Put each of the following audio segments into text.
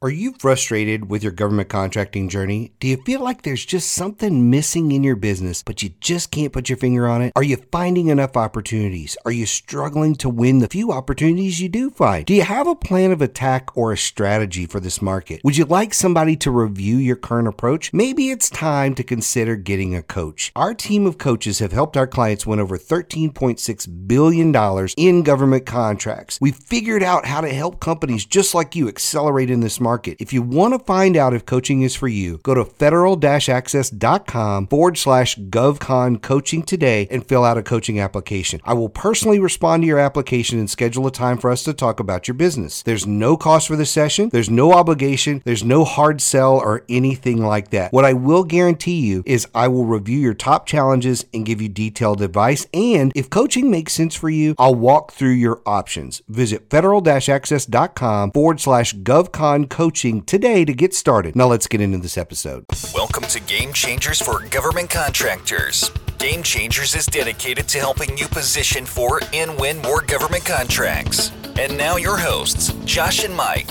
Are you frustrated with your government contracting journey? Do you feel like there's just something missing in your business, but you just can't put your finger on it? Are you finding enough opportunities? Are you struggling to win the few opportunities you do find? Do you have a plan of attack or a strategy for this market? Would you like somebody to review your current approach? Maybe it's time to consider getting a coach. Our team of coaches have helped our clients win over $13.6 billion in government contracts. We've figured out how to help companies just like you accelerate in this market market. If you want to find out if coaching is for you, go to federal-access.com forward slash govcon coaching today and fill out a coaching application. I will personally respond to your application and schedule a time for us to talk about your business. There's no cost for the session, there's no obligation, there's no hard sell or anything like that. What I will guarantee you is I will review your top challenges and give you detailed advice. And if coaching makes sense for you, I'll walk through your options. Visit federal-access.com forward slash govcon coaching today to get started. Now let's get into this episode. Welcome to Game Changers for Government Contractors. Game Changers is dedicated to helping you position for and win more government contracts. And now your hosts, Josh and Mike.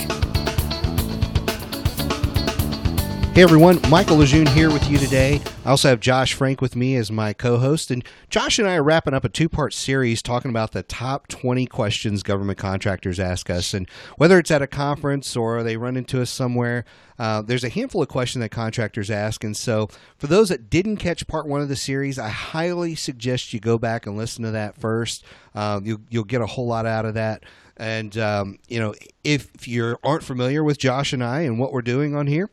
Hey everyone, Michael Lejeune here with you today. I also have Josh Frank with me as my co host. And Josh and I are wrapping up a two part series talking about the top 20 questions government contractors ask us. And whether it's at a conference or they run into us somewhere, uh, there's a handful of questions that contractors ask. And so, for those that didn't catch part one of the series, I highly suggest you go back and listen to that first. Uh, you'll, you'll get a whole lot out of that. And, um, you know, if you aren't familiar with Josh and I and what we're doing on here,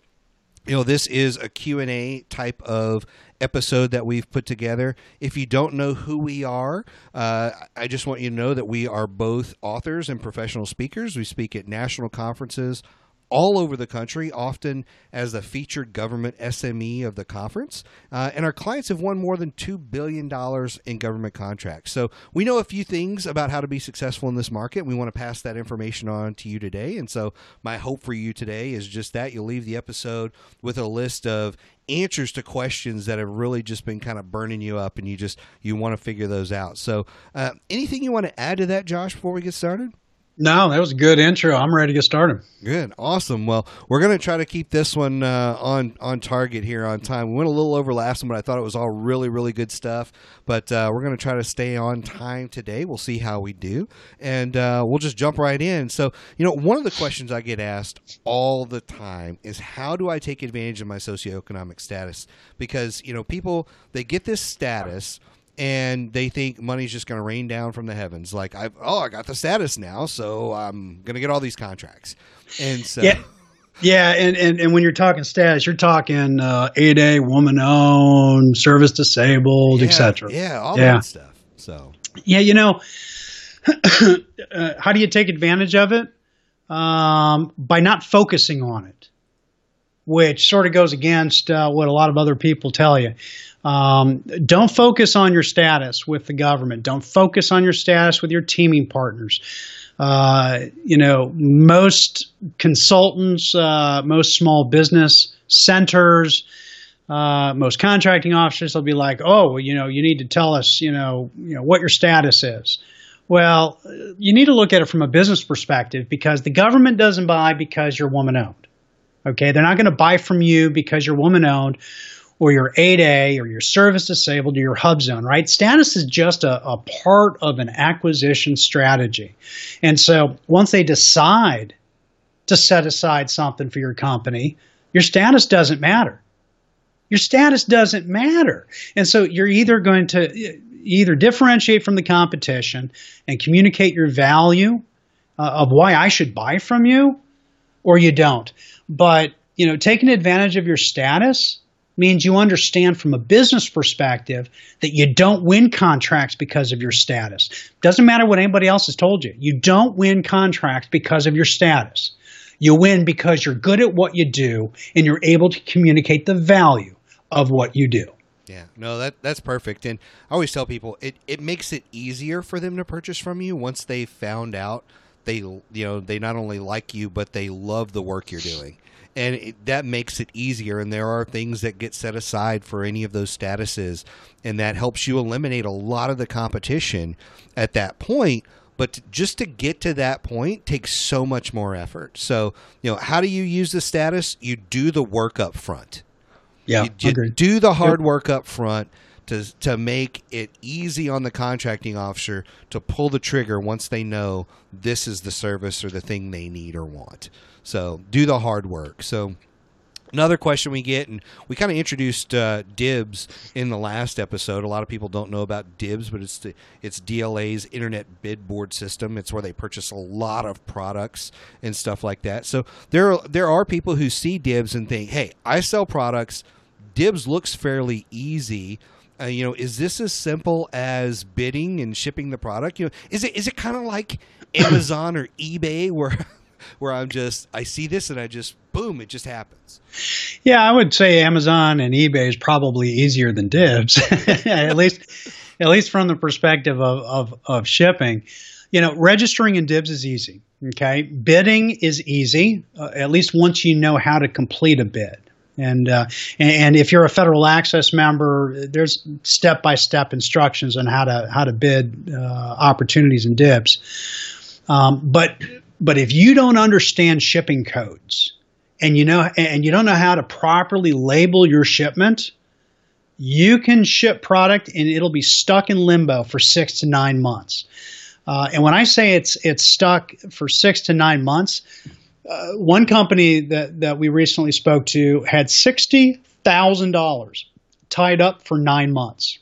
you know this is a q&a type of episode that we've put together. If you don't know who we are uh, i just want you to know that we are both authors and professional speakers. We speak at national conferences all over the country, often as the featured government SME of the conference. Uh, and our clients have won more than $2 billion in government contracts. So we know a few things about how to be successful in this market. We want to pass that information on to you today. And so my hope for you today is just that you'll leave the episode with a list of answers to questions that have really just been kind of burning you up and you just you want to figure those out so uh, anything you want to add to that josh before we get started no, that was a good intro. I'm ready to get started. Good, awesome. Well, we're going to try to keep this one uh, on on target here on time. We went a little over last one, but I thought it was all really really good stuff. But uh, we're going to try to stay on time today. We'll see how we do, and uh, we'll just jump right in. So, you know, one of the questions I get asked all the time is how do I take advantage of my socioeconomic status? Because you know, people they get this status and they think money's just going to rain down from the heavens. Like, I've oh, I got the status now, so I'm going to get all these contracts. And so, yeah, yeah, and, and and when you're talking status, you're talking uh, 8A, woman owned, service disabled, yeah, etc. Yeah, all yeah. that stuff. So, yeah, you know, uh, how do you take advantage of it? Um, by not focusing on it, which sort of goes against uh, what a lot of other people tell you. Um, don't focus on your status with the government. Don't focus on your status with your teaming partners. Uh, you know, most consultants, uh, most small business centers, uh, most contracting officers will be like, "Oh, well, you know, you need to tell us, you know, you know what your status is." Well, you need to look at it from a business perspective because the government doesn't buy because you're woman owned. Okay, they're not going to buy from you because you're woman owned or your 8A or your service disabled or your HUBZone, right? Status is just a, a part of an acquisition strategy. And so once they decide to set aside something for your company, your status doesn't matter. Your status doesn't matter. And so you're either going to either differentiate from the competition and communicate your value uh, of why I should buy from you or you don't. But, you know, taking advantage of your status means you understand from a business perspective that you don't win contracts because of your status. Doesn't matter what anybody else has told you. You don't win contracts because of your status. You win because you're good at what you do and you're able to communicate the value of what you do. Yeah, no, that that's perfect. And I always tell people it, it makes it easier for them to purchase from you once they found out they you know they not only like you but they love the work you're doing and it, that makes it easier. And there are things that get set aside for any of those statuses, and that helps you eliminate a lot of the competition at that point. but just to get to that point takes so much more effort. So, you know, how do you use the status? You do the work up front. Yeah, you, you do the hard work up front to to make it easy on the contracting officer to pull the trigger once they know this is the service or the thing they need or want. So, do the hard work. So, Another question we get, and we kind of introduced uh, DIBBS in the last episode. A lot of people don't know about DIBBS, but it's the, it's DLA's Internet Bid Board system. It's where they purchase a lot of products and stuff like that. So there there are people who see DIBBS and think, "Hey, I sell products. DIBBS looks fairly easy." Uh, you know, is this as simple as bidding and shipping the product? You know, is it is it kind of like Amazon or eBay where where I'm just I see this and I just boom, it just happens. Yeah, I would say Amazon and eBay is probably easier than DIBBS, at least at least from the perspective of, of, of shipping. You know, registering in DIBBS is easy. Okay, bidding is easy, uh, at least once you know how to complete a bid. And, uh, and if you're a federal access member, there's step by step instructions on how to how to bid uh, opportunities and DIBBS. Um, but but if you don't understand shipping codes and you know and you don't know how to properly label your shipment, you can ship product and it'll be stuck in limbo for six to nine months. Uh, and when I say it's it's stuck for six to nine months, uh, one company that that we recently spoke to had sixty thousand dollars tied up for nine months.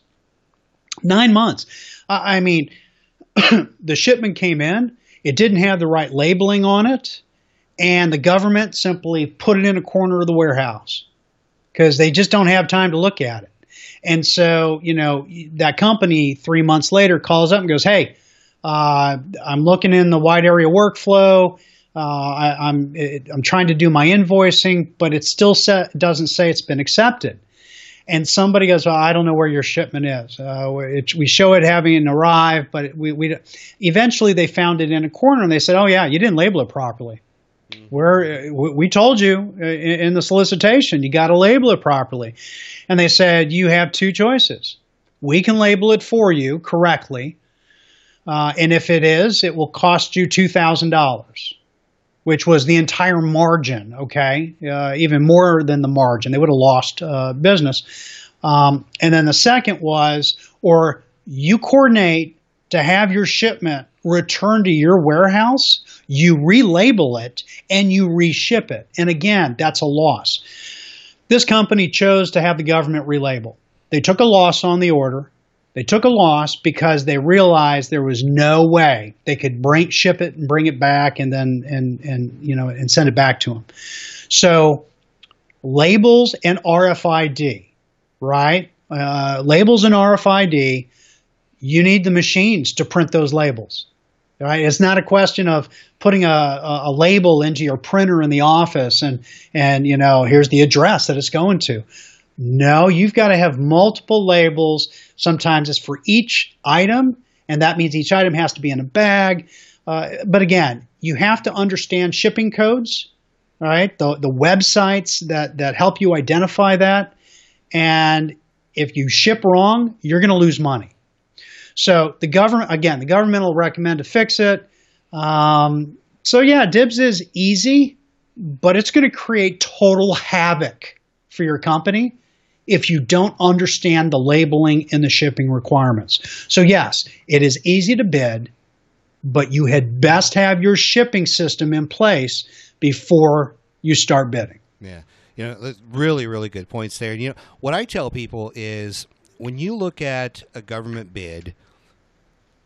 Nine months. I mean, the shipment came in. It didn't have the right labeling on it, and the government simply put it in a corner of the warehouse because they just don't have time to look at it. And so, you know, that company three months later calls up and goes, "Hey, uh, I'm looking in the wide area workflow. Uh, I, am I'm, I'm trying to do my invoicing, but it still set, doesn't say it's been accepted." and somebody goes, well, I don't know where your shipment is. Uh, it, we show it having arrived, but we, we eventually they found it in a corner and they said, oh yeah, you didn't label it properly. Mm-hmm. Where we told you uh, in the solicitation, you got to label it properly, and they said you have two choices. We can label it for you correctly, uh, and if it is, it will cost you two thousand dollars which was the entire margin, okay, uh, even more than the margin. They would have lost uh, business. Um, and then the second was, or you coordinate to have your shipment return to your warehouse, you relabel it, and you reship it. And again, that's a loss. This company chose to have the government relabel. They took a loss on the order. They took a loss because they realized there was no way they could bring ship it and bring it back and then and and you know and send it back to them. So labels and RFID, right? Uh, labels and RFID. You need the machines to print those labels. Right? It's not a question of putting a, a, label into your printer in the office and and you know here's the address that it's going to. No, you've got to have multiple labels. Sometimes it's for each item, and that means each item has to be in a bag. Uh, but again, you have to understand shipping codes, right? The, the websites that, that help you identify that. And if you ship wrong, you're going to lose money. So the government, again, the government will recommend to fix it. Um, so yeah, DIBBS is easy, but it's going to create total havoc for your company if you don't understand the labeling and the shipping requirements. So, yes, it is easy to bid, but you had best have your shipping system in place before you start bidding. Yeah. You know, really, really good points there. You know, what I tell people is when you look at a government bid,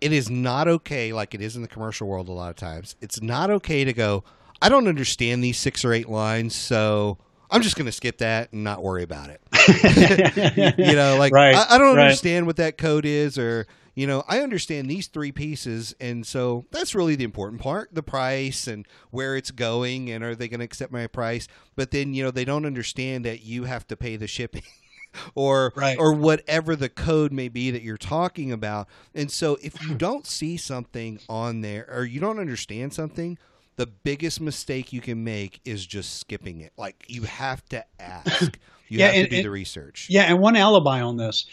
it is not okay, like it is in the commercial world a lot of times. It's not okay to go, I don't understand these six or eight lines, so I'm just going to skip that and not worry about it. you know, like right, I, I, don't right. understand what that code is, or you know, I understand these three pieces, and so that's really the important part: the price and where it's going, and are they going to accept my price? But then you know, they don't understand that you have to pay the shipping. or right. or whatever the code may be that you're talking about. And so if you don't see something on there or you don't understand something, the biggest mistake you can make is just skipping it. Like you have to ask. You yeah, have and, to do and, the research. Yeah, and one alibi on this.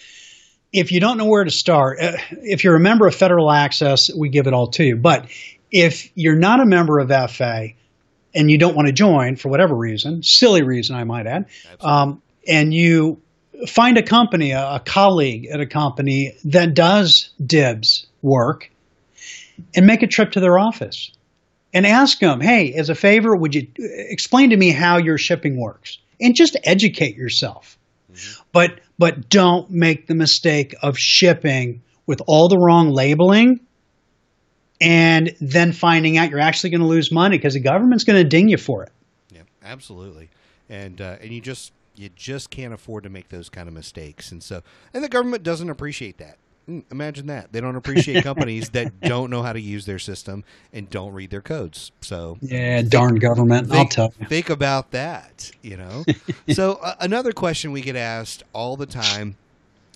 if you don't know where to start, uh, if you're a member of Federal Access, we give it all to you. But if you're not a member of FA and you don't want to join for whatever reason, silly reason, I might add, um, and you find a company, a, a colleague at a company that does DIBBS work, and make a trip to their office and ask them, hey, as a favor, would you explain to me how your shipping works? And just educate yourself. Mm-hmm. But but don't make the mistake of shipping with all the wrong labeling and then finding out you're actually going to lose money because the government's going to ding you for it. Yeah, absolutely. And uh, and you just you just can't afford to make those kind of mistakes. And so and the government doesn't appreciate that. Mm, imagine that. They don't appreciate companies that don't know how to use their system and don't read their codes. So Yeah, think, darn government. Think, I'll tell you. Think about that, you know. so uh, another question we get asked all the time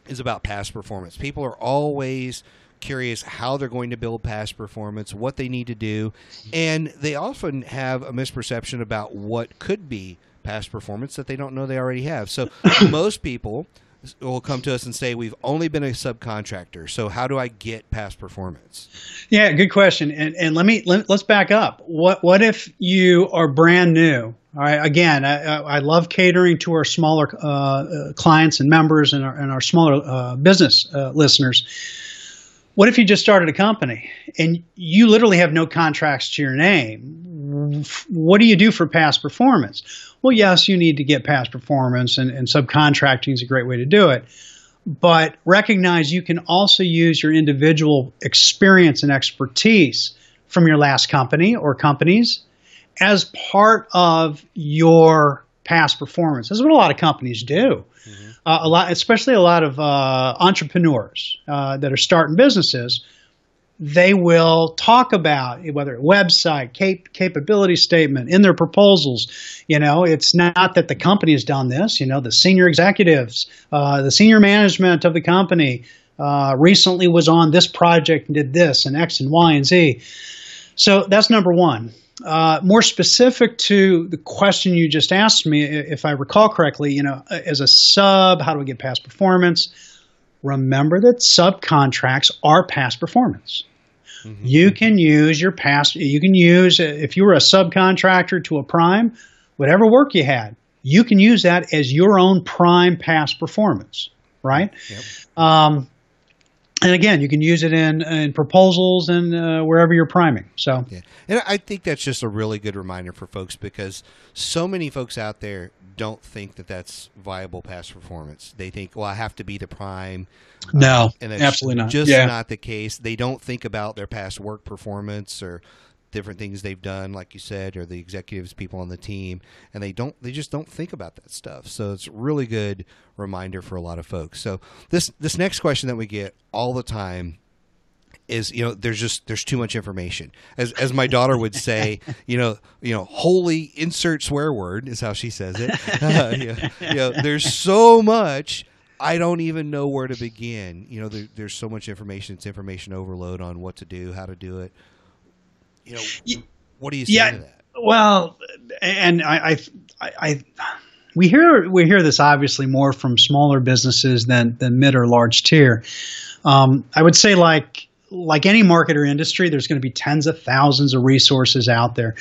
is about past performance. People are always curious how they're going to build past performance, what they need to do, and they often have a misperception about what could be past performance that they don't know they already have. So most people will come to us and say we've only been a subcontractor so how do i get past performance? Yeah good question. And, and let me let, us back up. What what if you are brand new? All right again i, I love catering to our smaller uh, uh, clients and members and our, and our smaller uh, business uh, listeners. What if you just started a company and you literally have no contracts to your name? What do you do for past performance? Well, yes, you need to get past performance, and, and subcontracting is a great way to do it. But recognize you can also use your individual experience and expertise from your last company or companies as part of your past performance. This is what a lot of companies do. Mm-hmm. Uh, a lot, especially a lot of uh, entrepreneurs uh, that are starting businesses. They will talk about whether website, cap- capability statement in their proposals. You know, it's not that the company has done this. You know, the senior executives, uh, the senior management of the company uh, recently was on this project and did this and X and Y and Z. So that's number one. Uh, more specific to the question you just asked me, if I recall correctly, you know, as a sub, how do we get past performance? Remember that subcontracts are past performance. Mm-hmm. You can use your past, you can use, if you were a subcontractor to a prime, whatever work you had, you can use that as your own prime past performance, right? Yep. Um, and again, you can use it in in proposals and uh, wherever you're priming. So, yeah, and I think that's just a really good reminder for folks because so many folks out there don't think that that's viable past performance. They think, well, I have to be the prime. No, uh, and absolutely not. Just yeah. not the case. They don't think about their past work performance or different things they've done, like you said, or the executives, people on the team, and they don't, they just don't think about that stuff. So it's really good reminder for a lot of folks. So this this next question that we get all the time is you know there's just there's too much information as as my daughter would say you know you know holy insert swear word is how she says it uh, you, know, you know there's so much I don't even know where to begin. You know, there, there's so much information. It's information overload on what to do, how to do it you know, what do you say yeah, to that? Well, and I, I, I, we hear we hear this obviously more from smaller businesses than than mid or large tier. Um, I would say like like any market or industry, there's going to be tens of thousands of resources out there.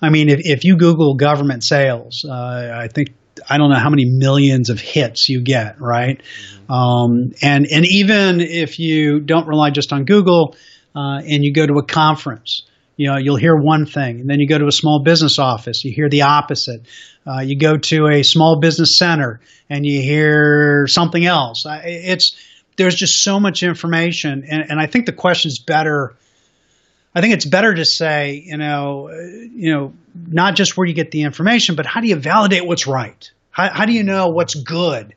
I mean, if, if you Google government sales, uh, I think I don't know how many millions of hits you get, right? Mm-hmm. Um, and and even if you don't rely just on Google uh, and you go to a conference, you know you'll hear one thing and then you go to a small business office you hear the opposite uh, you go to a small business center and you hear something else it's there's just so much information and, and i think the question is better i think it's better to say you know uh, you know not just where you get the information but how do you validate what's right? How, how do you know what's good?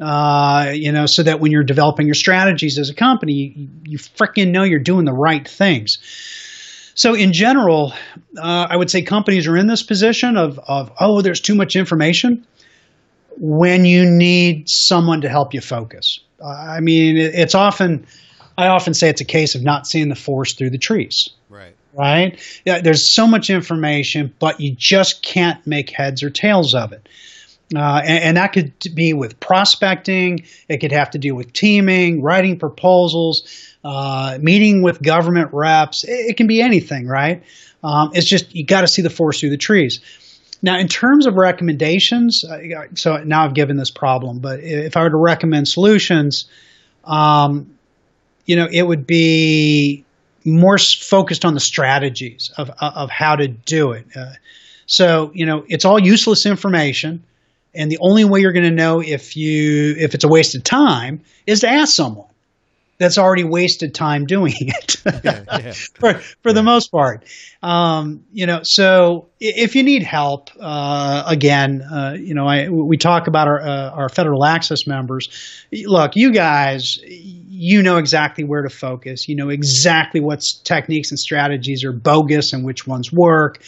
Uh, you know, so that when you're developing your strategies as a company, you, you freaking know you're doing the right things. So, in general, uh, I would say companies are in this position of, of, oh, there's too much information when you need someone to help you focus. I mean, it's often, I often say it's a case of not seeing the forest through the trees. Right. Right? Yeah, there's so much information, but you just can't make heads or tails of it. Uh, and, and, that could be with prospecting. It could have to do with teaming, writing proposals, uh, meeting with government reps. It, it, can be anything, right? Um, it's just you got to see the forest through the trees. Now, in terms of recommendations, so now I've given this problem, but if I were to recommend solutions, um, you know, it would be more focused on the strategies of, of how to do it. Uh, so, you know, it's all useless information. And the only way you're going to know if you if it's a waste of time is to ask someone that's already wasted time doing it yeah, yeah. for, for yeah. the most part. Um, you know, so if you need help, uh, again, uh, you know, I, we talk about our, uh, our federal access members. Look, you guys, you know exactly where to focus. You know exactly what techniques and strategies are bogus and which ones work.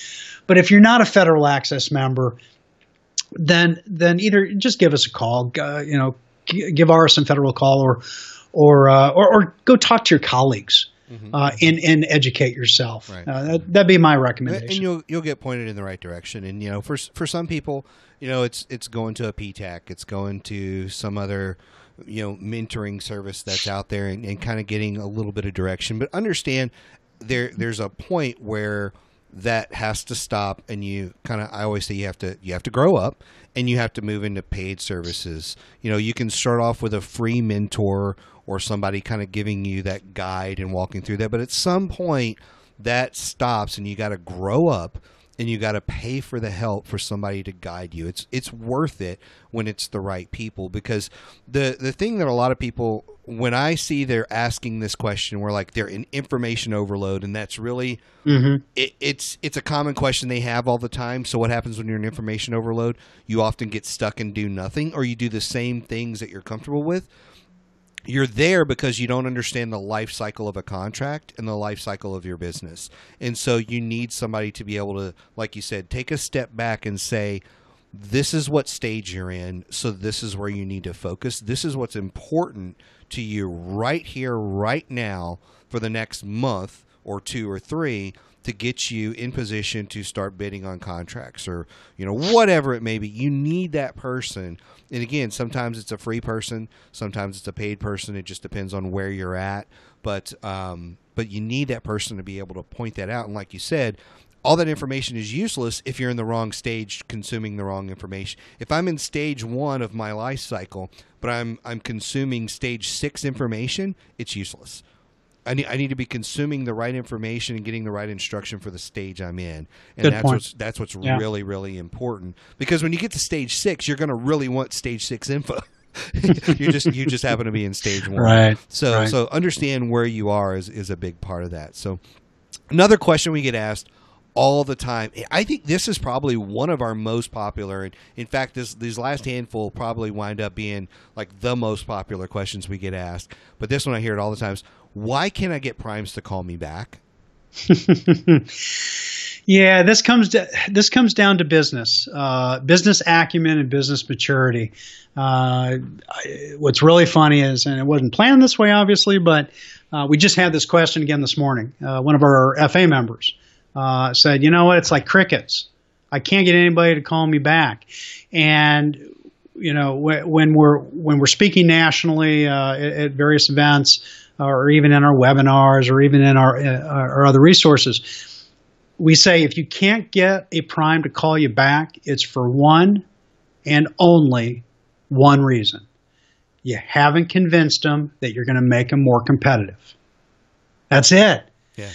But if you're not a federal access member, then then either just give us a call, uh, you know, give RSM Federal a call, or or uh, or, or, go talk to your colleagues. Mm-hmm. Uh, and, and educate yourself. Right. Uh, that, would be my recommendation. And you'll you'll get pointed in the right direction. And you know, for for some people, you know, it's it's going to a PTAC, it's going to some other you know mentoring service that's out there, and, and kind of getting a little bit of direction. But understand there there's a point where that has to stop and you kind of I always say you have to you have to grow up and you have to move into paid services. You know, you can start off with a free mentor or somebody kind of giving you that guide and walking through that, but at some point that stops and you got to grow up and you got to pay for the help for somebody to guide you. It's it's worth it when it's the right people because the the thing that a lot of people when I see they're asking this question, we're like they're in information overload, and that's really mm-hmm. it, it's it's a common question they have all the time. So what happens when you're in information overload? You often get stuck and do nothing, or you do the same things that you're comfortable with. You're there because you don't understand the life cycle of a contract and the life cycle of your business, and so you need somebody to be able to, like you said, take a step back and say, this is what stage you're in so this is where you need to focus. This is what's important to you right here, right now, for the next month or two or three to get you in position to start bidding on contracts or you know whatever it may be. You need that person. And again sometimes it's a free person sometimes it's a paid person. It just depends on where you're at. But um, but you need that person to be able to point that out. And like you said all that information is useless if you're in the wrong stage consuming the wrong information. If I'm in stage 1 of my life cycle, but I'm I'm consuming stage 6 information, it's useless. I need, I need to be consuming the right information and getting the right instruction for the stage I'm in, and Good that's point. what's that's what's yeah. really really important. Because when you get to stage six, you're going to really want stage six info. you just you just happen to be in stage one, right? So right. so understand where you are is is a big part of that. So another question we get asked all the time. I think this is probably one of our most popular, and in fact, this these last handful probably wind up being like the most popular questions we get asked. But this one I hear it all the times. Why can't I get primes to call me back? yeah, this comes to, this comes down to business, uh, business acumen, and business maturity. Uh, what's really funny is, and it wasn't planned this way, obviously, but uh, we just had this question again this morning. Uh, one of our FA members uh, said, you know what, it's like crickets. I can't get anybody to call me back. And you know, when we're when we're speaking nationally uh, at, various events, or even in our webinars, or even in our uh, our other resources, we say if you can't get a prime to call you back, it's for one and only one reason: you haven't convinced them that you're going to make them more competitive. That's it. Yeah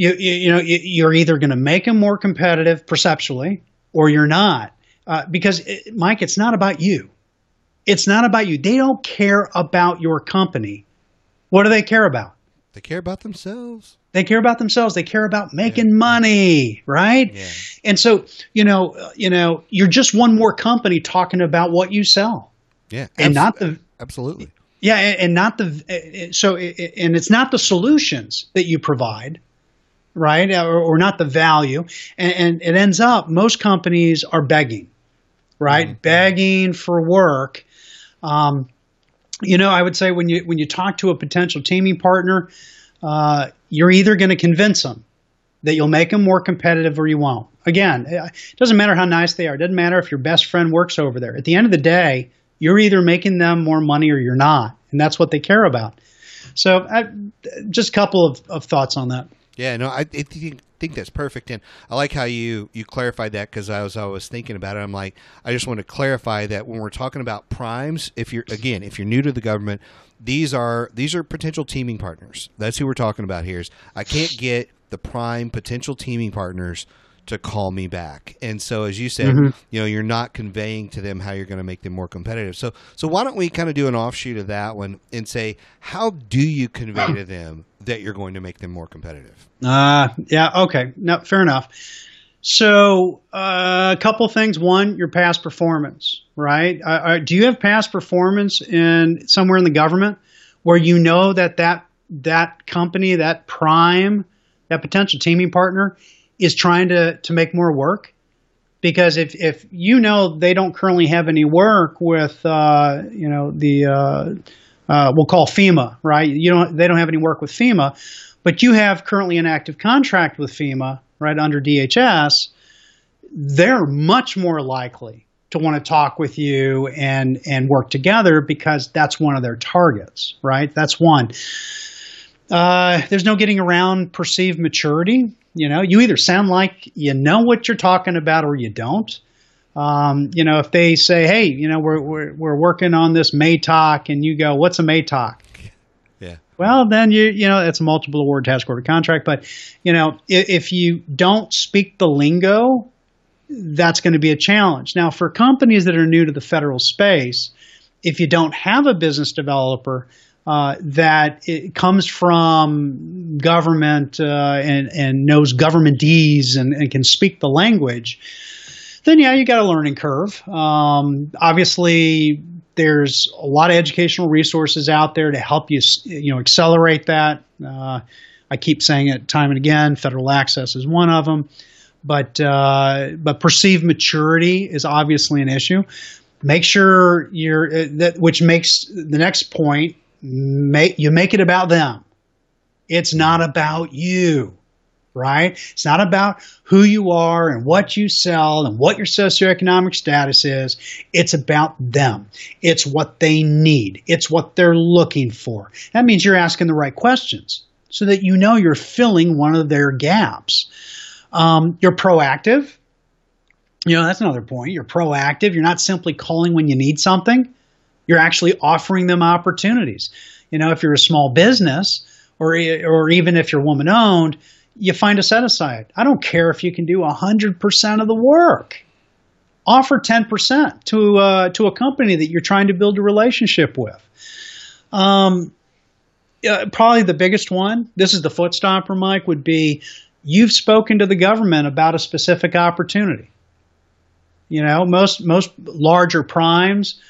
you, you, you know, you're either going to make them more competitive perceptually or you're not. Uh, because, it, Mike, it's not about you. It's not about you. They don't care about your company. What do they care about? They care about themselves. They care about themselves. They care about making yeah. money, right? Yeah. And so, you know, you know, you're just one more company talking about what you sell. Yeah, and not the absolutely. Yeah, and, and not the so, and it's not the solutions that you provide right? Or, or not the value. And, and, it ends up, most companies are begging, right? Mm-hmm. Begging for work. Um, you know, I would say when you when you talk to a potential teaming partner, uh, you're either going to convince them that you'll make them more competitive or you won't. Again, it doesn't matter how nice they are. It doesn't matter if your best friend works over there. At the end of the day, you're either making them more money or you're not, and that's what they care about. So, I, just a couple of, of thoughts on that. Yeah, no, I, I think, think that's perfect, and I like how you you clarified that because I was I was thinking about it. I'm like, I just want to clarify that when we're talking about primes, if you're again, if you're new to the government, these are these are potential teaming partners. That's who we're talking about here. Is I can't get the prime potential teaming partners to call me back. And so, as you said, mm-hmm. you know, you're not conveying to them how you're going to make them more competitive. So, so why don't we kind of do an offshoot of that one and say, how do you convey to them that you're going to make them more competitive? Uh, yeah, okay, no, fair enough. So, uh, a couple things. One, your past performance, right? Uh, uh, do you have past performance in somewhere in the government where you know that that that company, that prime, that potential teaming partner is trying to to make more work. Because if if you know they don't currently have any work with uh, you know the uh, uh, we'll call FEMA right? You don't they don't have any work with FEMA but you have currently an active contract with FEMA right under DHS they're much more likely to want to talk with you and and work together because that's one of their targets right? That's one uh, there's no getting around perceived maturity you know, you either sound like you know what you're talking about or you don't. Um, you know, if they say, "Hey, you know, we're we're we're working on this MATOC," and you go, "What's a MATOC?" Yeah. Well, then you you know it's a multiple award task order contract. But you know, if, if you don't speak the lingo, that's going to be a challenge. Now, for companies that are new to the federal space, if you don't have a business developer, uh, that it comes from government uh, and, and knows governmentese and, and can speak the language, then yeah, you got a learning curve. Um, obviously, there's a lot of educational resources out there to help you, you know, accelerate that. Uh, I keep saying it time and again. Federal access is one of them, but uh, but perceived maturity is obviously an issue. Make sure you're uh, that, which makes the next point make you make it about them. It's not about you, right? It's not about who you are and what you sell and what your socioeconomic status is. It's about them. It's what they need. It's what they're looking for. That means you're asking the right questions so that you know you're filling one of their gaps. Um, you're proactive. You know, that's another point. You're proactive. You're not simply calling when you need something you're actually offering them opportunities. You know, if you're a small business or, or even if you're woman owned, you find a set aside. I don't care if you can do 100% of the work. Offer 10% to, uh, to a company that you're trying to build a relationship with. Um, uh, probably the biggest one, this is the foot stopper, Mike, would be you've spoken to the government about a specific opportunity. You know, most most larger primes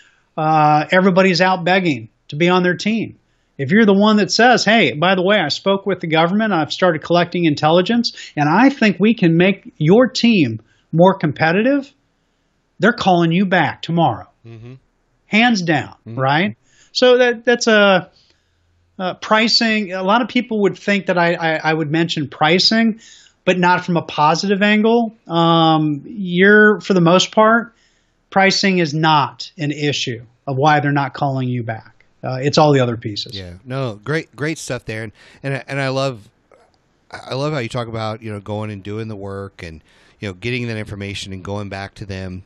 uh, everybody's out begging to be on their team. If you're the one that says, hey, by the way, I spoke with the government, I've started collecting intelligence, and I think we can make your team more competitive, they're calling you back tomorrow. Mm-hmm. Hands down, mm-hmm. right? So that that's a, a, pricing. A lot of people would think that I, I, I, would mention pricing, but not from a positive angle. Um, you're, for the most part, pricing is not an issue of why they're not calling you back. Uh, it's all the other pieces. Yeah, no, great, great stuff there, and and and I love, I love how you talk about you know going and doing the work and you know getting that information and going back to them.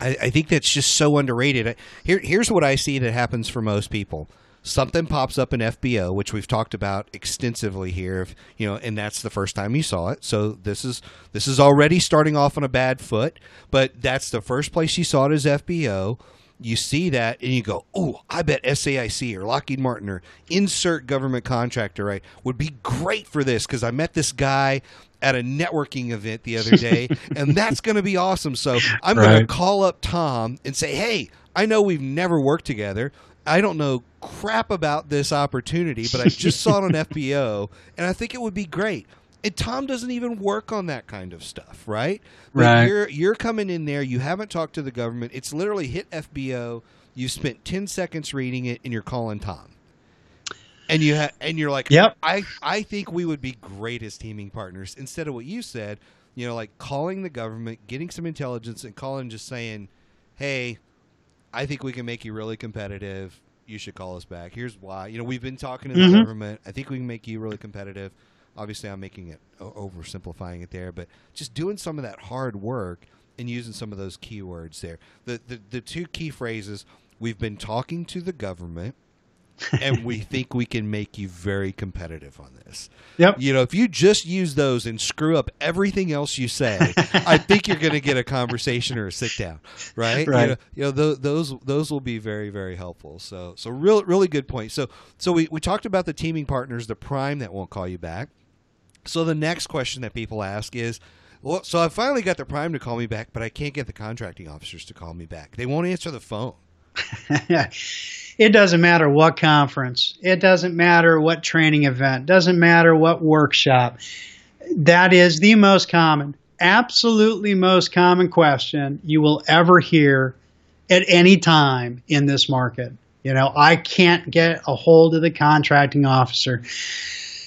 I, I think that's just so underrated. Here, here's what I see that happens for most people something pops up in FBO, which we've talked about extensively here, if, you know, and that's the first time you saw it. So this is this is already starting off on a bad foot, but that's the first place you saw it as FBO. You see that and you go, oh, I bet SAIC or Lockheed Martin or insert government contractor, right, would be great for this because I met this guy at a networking event the other day, and that's going to be awesome. So I'm right. going to call up Tom and say, hey, I know we've never worked together. I don't know crap about this opportunity, but I just saw it on FBO, and I think it would be great. And Tom doesn't even work on that kind of stuff, right? Right. You're you're coming in there. You haven't talked to the government. It's literally hit FBO. You spent ten seconds reading it, and you're calling Tom. And you ha- and you're like, yep. I I think we would be great as teaming partners. Instead of what you said, You know, like calling the government, getting some intelligence, and calling just saying, "Hey, I think we can make you really competitive. You should call us back. Here's why. You know, we've been talking to the Mhm. government. I think we can make you really competitive. Obviously, I'm making it oversimplifying it there, but just doing some of that hard work and using some of those keywords there. The the, the two key phrases: We've been talking to the government. and we think we can make you very competitive on this. Yep. You know, if you just use those and screw up everything else you say, I think you're going to get a conversation or a sit down, right? Right. You know, you know tho- those those will be very very helpful. So so real really good point. So so we we talked about the teaming partners, the prime that won't call you back. So the next question that people ask is. Well, so I finally got the prime to call me back, but I can't get the contracting officers to call me back. They won't answer the phone. it doesn't matter what conference, it doesn't matter what training event, doesn't matter what workshop. That is the most common, absolutely most common question you will ever hear at any time in this market. You know, I can't get a hold of the contracting officer.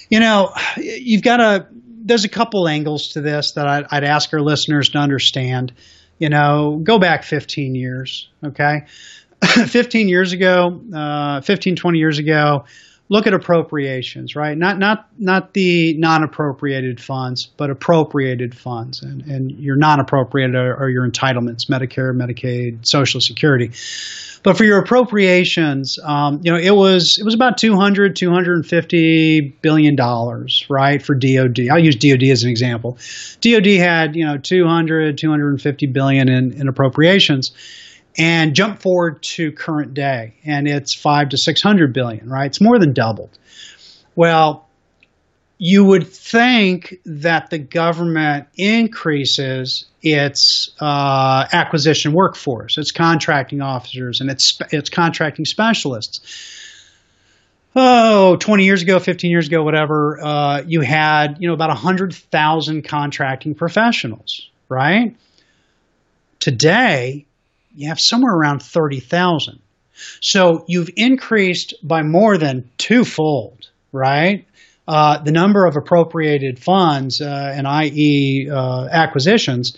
You know, you've got to, there's a couple angles to this that I'd, I'd ask our listeners to understand. You know, go back 15 years, okay? 15 years ago, uh, 15, 20 years ago, look at appropriations, right? Not not not the non-appropriated funds, but appropriated funds, and and your non-appropriated are, are your entitlements, Medicare, Medicaid, Social Security. But for your appropriations, um, you know, it was it was about 200, 250 billion dollars, right, for DoD. I'll use DoD as an example. DoD had you know 200, 250 billion in, in appropriations and jump forward to current day and it's five to 600 billion, right? It's more than doubled. Well, you would think that the government increases its uh, acquisition workforce, its contracting officers, and its its contracting specialists. Oh, 20 years ago, 15 years ago, whatever, uh, you had you know about 100,000 contracting professionals, right? Today, you have somewhere around 30,000. So you've increased by more than twofold, right? Uh, the number of appropriated funds uh, and i.e. Uh, acquisitions,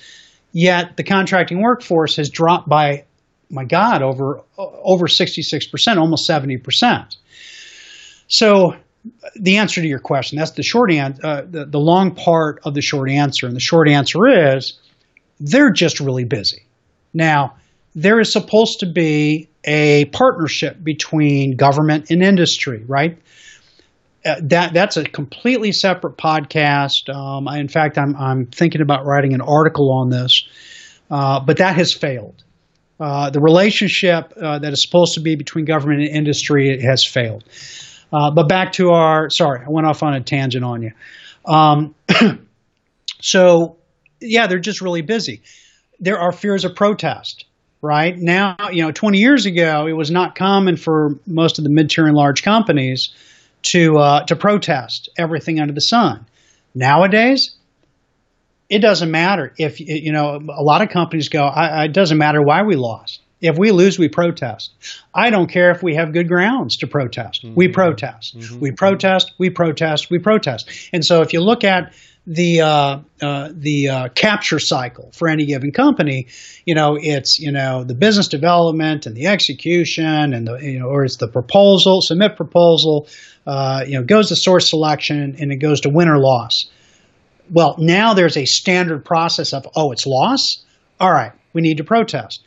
yet the contracting workforce has dropped by, my God, over over 66%, almost 70%. So the answer to your question, that's the short answer, uh, the, the long part of the short answer. And the short answer is they're just really busy. Now, there is supposed to be a partnership between government and industry, right? Uh, that that's a completely separate podcast. Um, I, in fact, I'm I'm thinking about writing an article on this, uh, but that has failed. Uh, the relationship uh, that is supposed to be between government and industry has failed. Uh, but back to our sorry, I went off on a tangent on you. Um, so yeah, they're just really busy. There are fears of protest right? Now you know 20 years ago it was not common for most of the mid-tier and large companies to uh, to protest everything under the sun. Nowadays it doesn't matter if you know a lot of companies go it doesn't matter why we lost if we lose we protest i don't care if we have good grounds to protest mm-hmm. we protest mm-hmm. we protest we protest we protest and so if you look at the uh, uh, the uh, capture cycle for any given company, you know, it's you know the business development and the execution and the you know, or it's the proposal, submit proposal, uh, you know, goes to source selection and it goes to win or loss. Well, now there's a standard process of oh, it's loss. All right, we need to protest.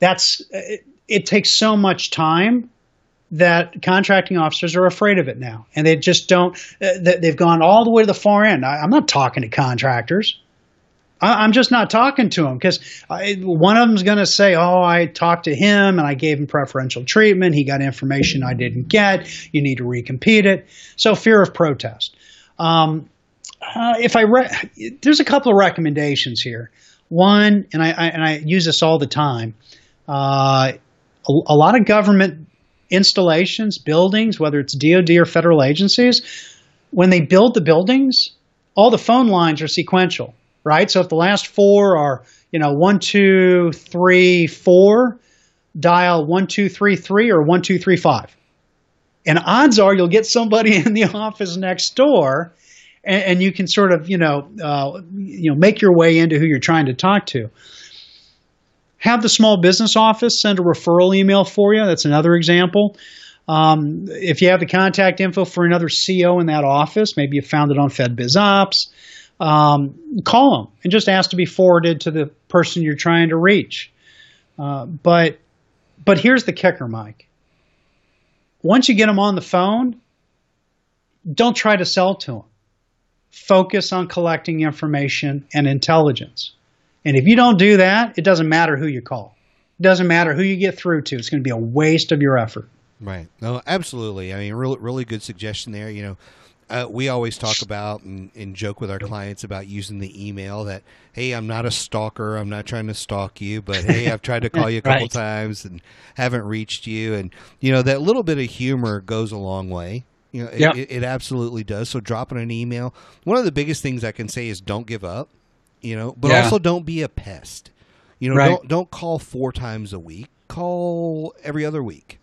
That's it, it takes so much time that contracting officers are afraid of it now, and they just don't. They've gone all the way to the far end. I, am not talking to contractors. I, am just not talking to them because one of them's going to say, "Oh, I talked to him and I gave him preferential treatment. He got information I didn't get. You need to recompete it." So fear of protest. Um, uh, if I re- there's a couple of recommendations here. One, and I, I and I use this all the time. Uh, a, a lot of government installations, buildings, whether it's DoD or federal agencies, when they build the buildings, all the phone lines are sequential, right? So if the last four are, you know, one, two, three, four, dial one, two, three, three, or one, two, three, five. And odds are you'll get somebody in the office next door and, and you can sort of you know uh, you know make your way into who you're trying to talk to. Have the small business office send a referral email for you. That's another example. Um, if you have the contact info for another CO in that office, maybe you found it on FedBizOpps, um, call them and just ask to be forwarded to the person you're trying to reach. Uh, but but here's the kicker, Mike. Once you get them on the phone, don't try to sell to them. Focus on collecting information and intelligence. And if you don't do that, it doesn't matter who you call. It doesn't matter who you get through to. It's going to be a waste of your effort. Right. No, absolutely. I mean, really, really good suggestion there. You know, uh, we always talk about and, and, joke with our clients about using the email that, hey, I'm not a stalker. I'm not trying to stalk you, but hey, I've tried to call you a couple right. times and haven't reached you. And, you know, that little bit of humor goes a long way. You know, yep. it, it, absolutely does. So dropping an email, one of the biggest things I can say is don't give up, you know, but yeah. also don't be a pest. You know, right. don't don't call four times a week. Call every other week.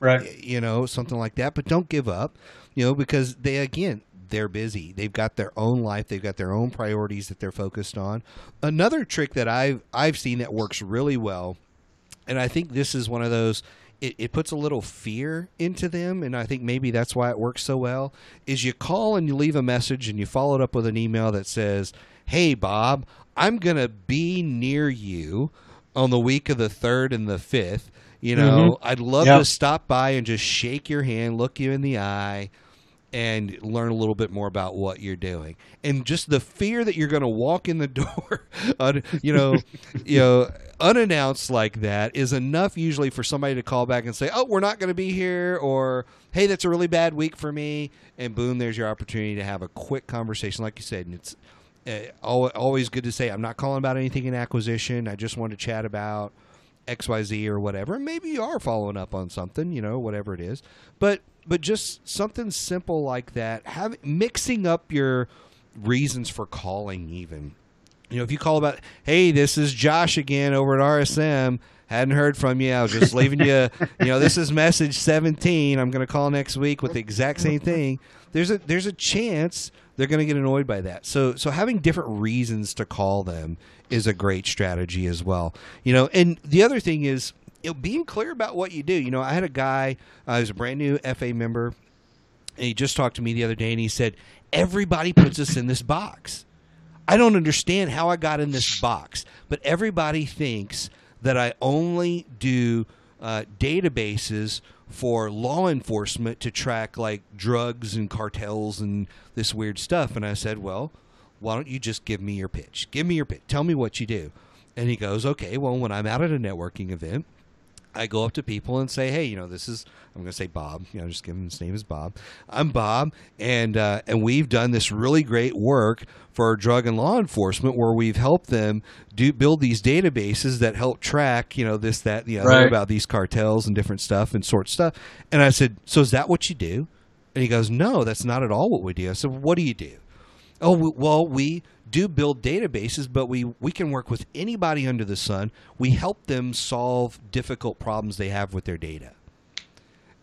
Right. You know, something like that, but don't give up you know, because they again they're busy. They've got their own life. They've got their own priorities that they're focused on. Another trick that I've I've seen that works really well, and I think this is one of those. It, it puts a little fear into them, and I think maybe that's why it works so well. Is you call and you leave a message, and you follow it up with an email that says, "Hey Bob, I'm gonna be near you on the week of the third and the fifth. You know, mm-hmm. I'd love yep. to stop by and just shake your hand, look you in the eye, and learn a little bit more about what you're doing. And just the fear that you're going to walk in the door, you know, you know, unannounced like that is enough usually for somebody to call back and say, "Oh, we're not going to be here," or "Hey, that's a really bad week for me," and boom, there's your opportunity to have a quick conversation, like you said, and it's. Uh, always good to say I'm not calling about anything in acquisition. I just want to chat about XYZ or whatever. Maybe you are following up on something, you know, whatever it is. But but just something simple like that, have mixing up your reasons for calling even. You know, if you call about, hey, this is Josh again over at RSM. Hadn't heard from you. I was just leaving you. You know, this is message seventeen. I'm going to call next week with the exact same thing. There's a there's a chance they're going to get annoyed by that. So so having different reasons to call them is a great strategy as well. You know, and the other thing is you know, being clear about what you do. You know, I had a guy, uh, was a brand new FA member, and he just talked to me the other day, and he said, "Everybody puts us in this box. I don't understand how I got in this box, but everybody thinks that I only do uh, databases." For law enforcement to track like drugs and cartels and this weird stuff. And I said, well, why don't you just give me your pitch? Give me your pitch. Tell me what you do. And he goes, okay, well, when I'm out at a networking event, I go up to people and say, "Hey, you know, this is I'm going to say Bob. You know, just give him his name is Bob. I'm Bob, and uh, and we've done this really great work for drug and law enforcement where we've helped them do build these databases that help track, you know, this, that, the other right. about these cartels and different stuff and sort stuff. And I said, "So is that what you do?" And he goes, "No, that's not at all what we do." I said, "What do you do?" Oh, well, we do build databases, but we, we can work with anybody under the sun. We help them solve difficult problems they have with their data.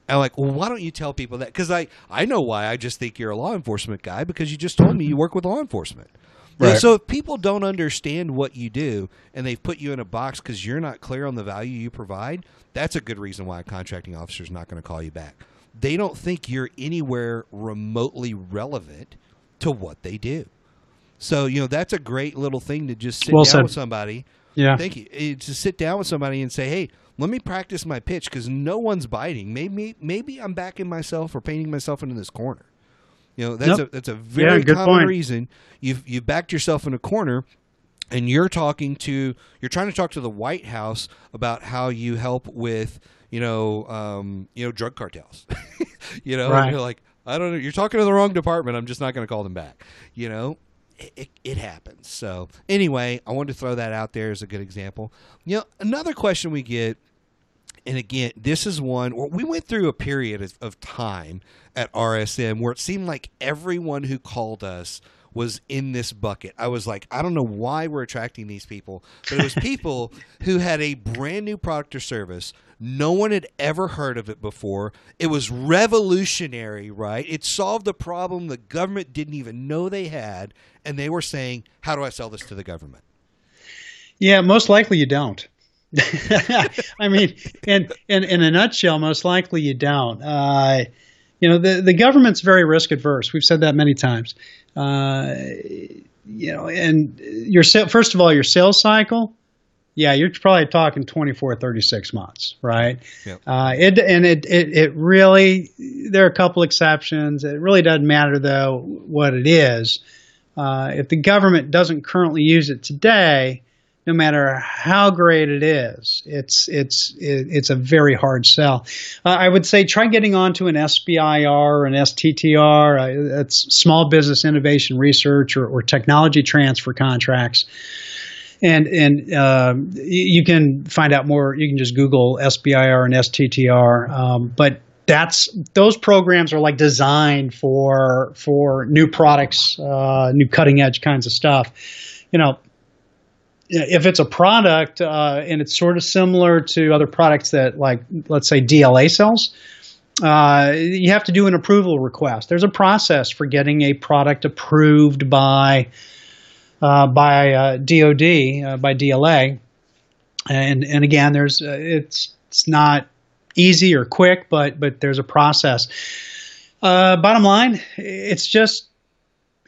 I'm like, well, why don't you tell people that? Because I, I know why. I just think you're a law enforcement guy because you just told me you work with law enforcement. Right. So if people don't understand what you do and they've put you in a box because you're not clear on the value you provide, that's a good reason why a contracting officer is not going to call you back. They don't think you're anywhere remotely relevant to what they do. So you know that's a great little thing to just sit well down said. with somebody. Yeah, thank you. To sit down with somebody and say, "Hey, let me practice my pitch because no one's biting. Maybe maybe I'm backing myself or painting myself into this corner. You know that's nope. a that's a very yeah, common point. reason. You've you've backed yourself in a corner." And you're talking to, you're trying to talk to the White House about how you help with, you know, um, you know, drug cartels. you know, right. you're like, I don't know. You're talking to the wrong department. I'm just not going to call them back. You know, it, it, happens. So anyway, I wanted to throw that out there as a good example. You know, another question we get, and again, this is one where we went through a period of, of time at RSM where it seemed like everyone who called us was in this bucket. I was like, I don't know why we're attracting these people, but it was people who had a brand new product or service. No one had ever heard of it before. It was revolutionary, right? It solved a problem the government didn't even know they had, and they were saying, "How do I sell this to the government?" Yeah, most likely you don't. I mean, in, in in a nutshell, most likely you don't. Uh, you know, the the government's very risk adverse. We've said that many times. Uh, you know, and your first of all, your sales cycle. Yeah, you're probably talking 24, 36 months, right? Yep. Uh, it and it, it it really there are a couple exceptions. It really doesn't matter though what it is. Uh, if the government doesn't currently use it today, no matter how great it is, it's it's it's a very hard sell. Uh, I would say try getting onto an SBIR or an STTR. Uh, that's Small Business Innovation Research or, or technology transfer contracts. And and uh, you can find out more. You can just Google SBIR and STTR. Um, but that's those programs are like designed for for new products, uh, new cutting edge kinds of stuff. You know, if it's a product uh, and it's sort of similar to other products that, like, let's say DLA sells, uh, you have to do an approval request. There's a process for getting a product approved by uh, by DoD uh, uh, by DLA, and and again, there's uh, it's it's not easy or quick, but but there's a process. bottom line, it's just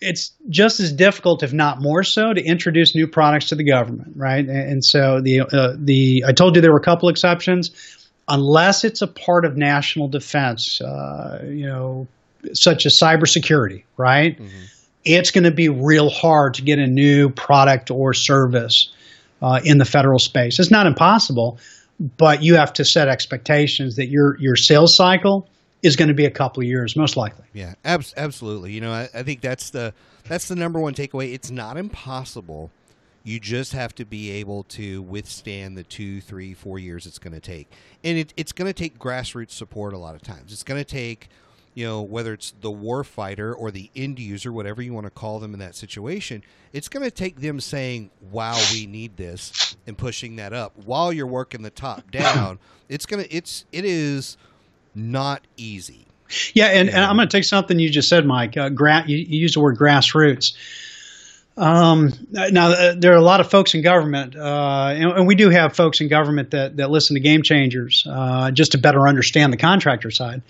it's just as difficult, if not more so, to introduce new products to the government, right? And so the uh, the I told you there were a couple exceptions, unless it's a part of national defense, uh, you know, such as cybersecurity, right? Mm-hmm. It's going to be real hard to get a new product or service uh, in the federal space. It's not impossible, but you have to set expectations that your your sales cycle is going to be a couple of years, most likely. Yeah, ab- absolutely. You know, I, I think that's the that's the number one takeaway. It's not impossible. You just have to be able to withstand the two, three, four years it's going to take, and it, it's going to take grassroots support a lot of times. It's going to take, you know, whether it's the war fighter or the end user, whatever you want to call them in that situation, it's going to take them saying, "Wow, we need this," and pushing that up while you're working the top down. it's gonna, it's, it is not easy. Yeah, and, and I'm going to take something you just said, Mike. Uh, gra- you, you used the word grassroots. Um, now, uh, there are a lot of folks in government, uh, and, and, we do have folks in government that, that listen to Game Changers uh, just to better understand the contractor side.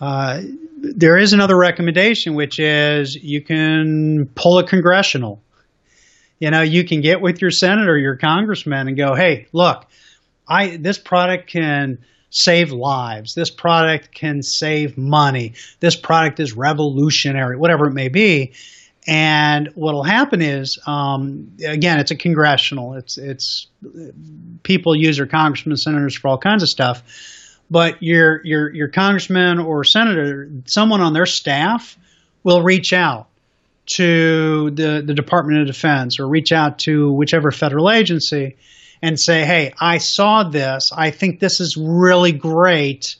Uh, there is another recommendation, which is you can pull a congressional. You know, you can get with your senator, your congressman, and go, "Hey, look, I this product can." Save lives. This product can save money. This product is revolutionary, whatever it may be. And what'll happen is, um, again, it's a congressional. It's it's people use their congressmen, senators for all kinds of stuff. But your your your congressman or senator, someone on their staff, will reach out to the the Department of Defense or reach out to whichever federal agency and say, hey, I saw this. I think this is really great.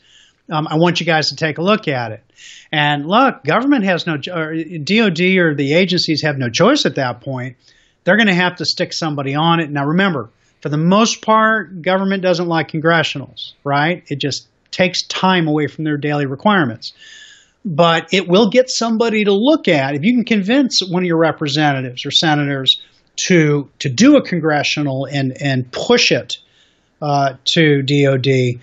Um, I want you guys to take a look at it. And look, government has no, or DOD or the agencies have no choice at that point. They're going to have to stick somebody on it. Now, remember, for the most part, government doesn't like congressionals, right? It just takes time away from their daily requirements. But it will get somebody to look at. If you can convince one of your representatives or senators to to do a congressional and and push it uh, to DoD,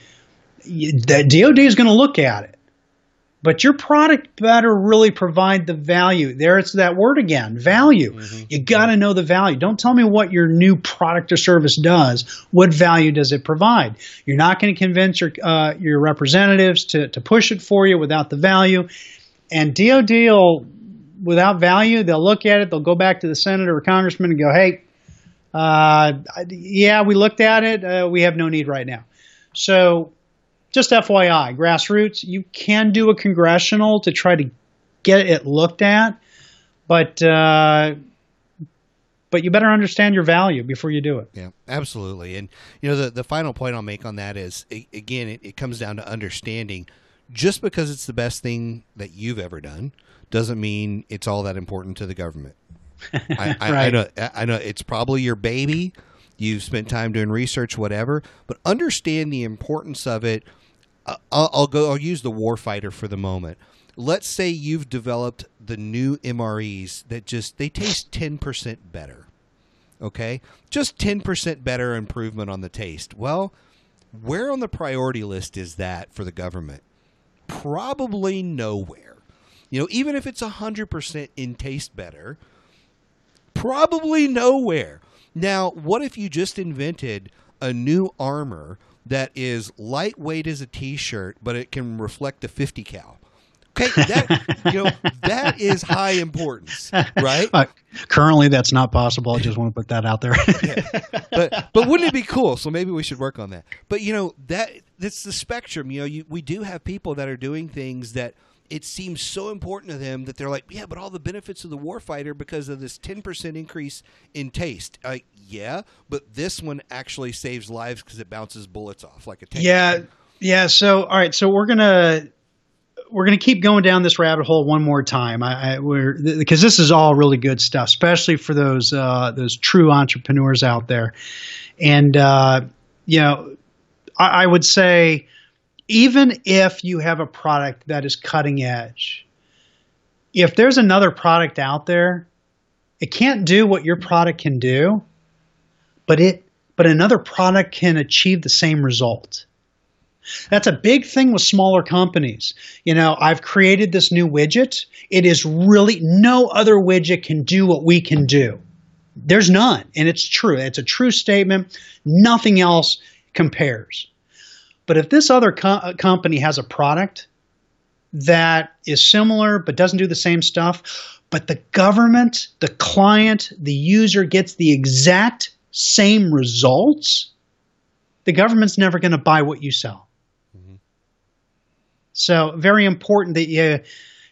the DoD is going to look at it. But your product better really provide the value. There, it's that word again, value. Mm-hmm. You got to know the value. Don't tell me what your new product or service does. What value does it provide? You're not going to convince your uh, your representatives to to push it for you without the value. And DoD will without value, they'll look at it, they'll go back to the senator or congressman and go, hey, uh, yeah, we looked at it, uh, we have no need right now. So, just FYI, grassroots, you can do a congressional to try to get it looked at, but uh, but you better understand your value before you do it. Yeah, absolutely. And you know, the the final point I'll make on that is again, it, it comes down to understanding just because it's the best thing that you've ever done doesn't mean it's all that important to the government. I, I, I know, I know it's probably your baby. You've spent time doing research, whatever, but understand the importance of it. I'll, I'll go. I'll use the warfighter for the moment. Let's say you've developed the new MREs that just they taste ten percent better. Okay, just ten percent better improvement on the taste. Well, where on the priority list is that for the government? Probably nowhere. You know, even if it's 100% in taste better, probably nowhere. Now, what if you just invented a new armor that is lightweight as a t-shirt, but it can reflect a 50 cal? Okay, that you know that is high importance, right? Uh, currently, that's not possible. I just want to put that out there. but but wouldn't it be cool? So maybe we should work on that. But you know that that's the spectrum. You know, you, we do have people that are doing things that it seems so important to them that they're like, yeah, but all the benefits of the warfighter because of this ten percent increase in taste. Like, yeah, but this one actually saves lives because it bounces bullets off like a tank. Yeah, yeah. So, all right. So we're gonna we're gonna keep going down this rabbit hole one more time. I, I we're because this is all really good stuff, especially for those uh, those true entrepreneurs out there. And uh, you know, I, I would say even if you have a product that is cutting edge, if there's another product out there, it can't do what your product can do, but it but another product can achieve the same result. That's a big thing with smaller companies. You know, I've created this new widget. It is really no other widget can do what we can do. There's none. And it's true. It's a true statement. Nothing else compares. But if this other co- uh, company has a product that is similar but doesn't do the same stuff, but the government, the client, the user gets the exact same results, the government's never going to buy what you sell. Mm-hmm. So, very important that you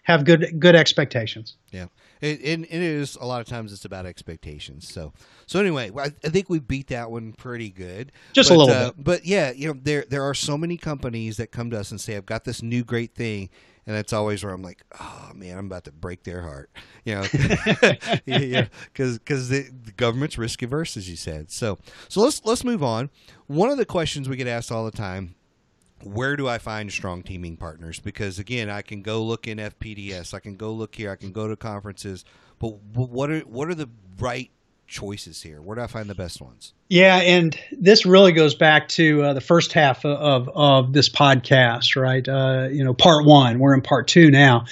have good good expectations. Yeah, it, and it is a lot of times it's about expectations. So, so anyway, I, I think we beat that one pretty good. Just a But, little uh, bit. But yeah, you know, there there are so many companies that come to us and say, "I've got this new great thing," and that's always where I'm like, "Oh man, I'm about to break their heart," you know, yeah, because because the, the government's risk averse, as you said. So, so let's let's move on. One of the questions we get asked all the time where do I find strong teaming partners? Because again, I can go look in FPDS, I can go look here, I can go to conferences, but what are what are the right choices here? Where do I find the best ones? Yeah, and this really goes back to uh, the first half of of this podcast, right? Uh, you know, part one. We're in part two now,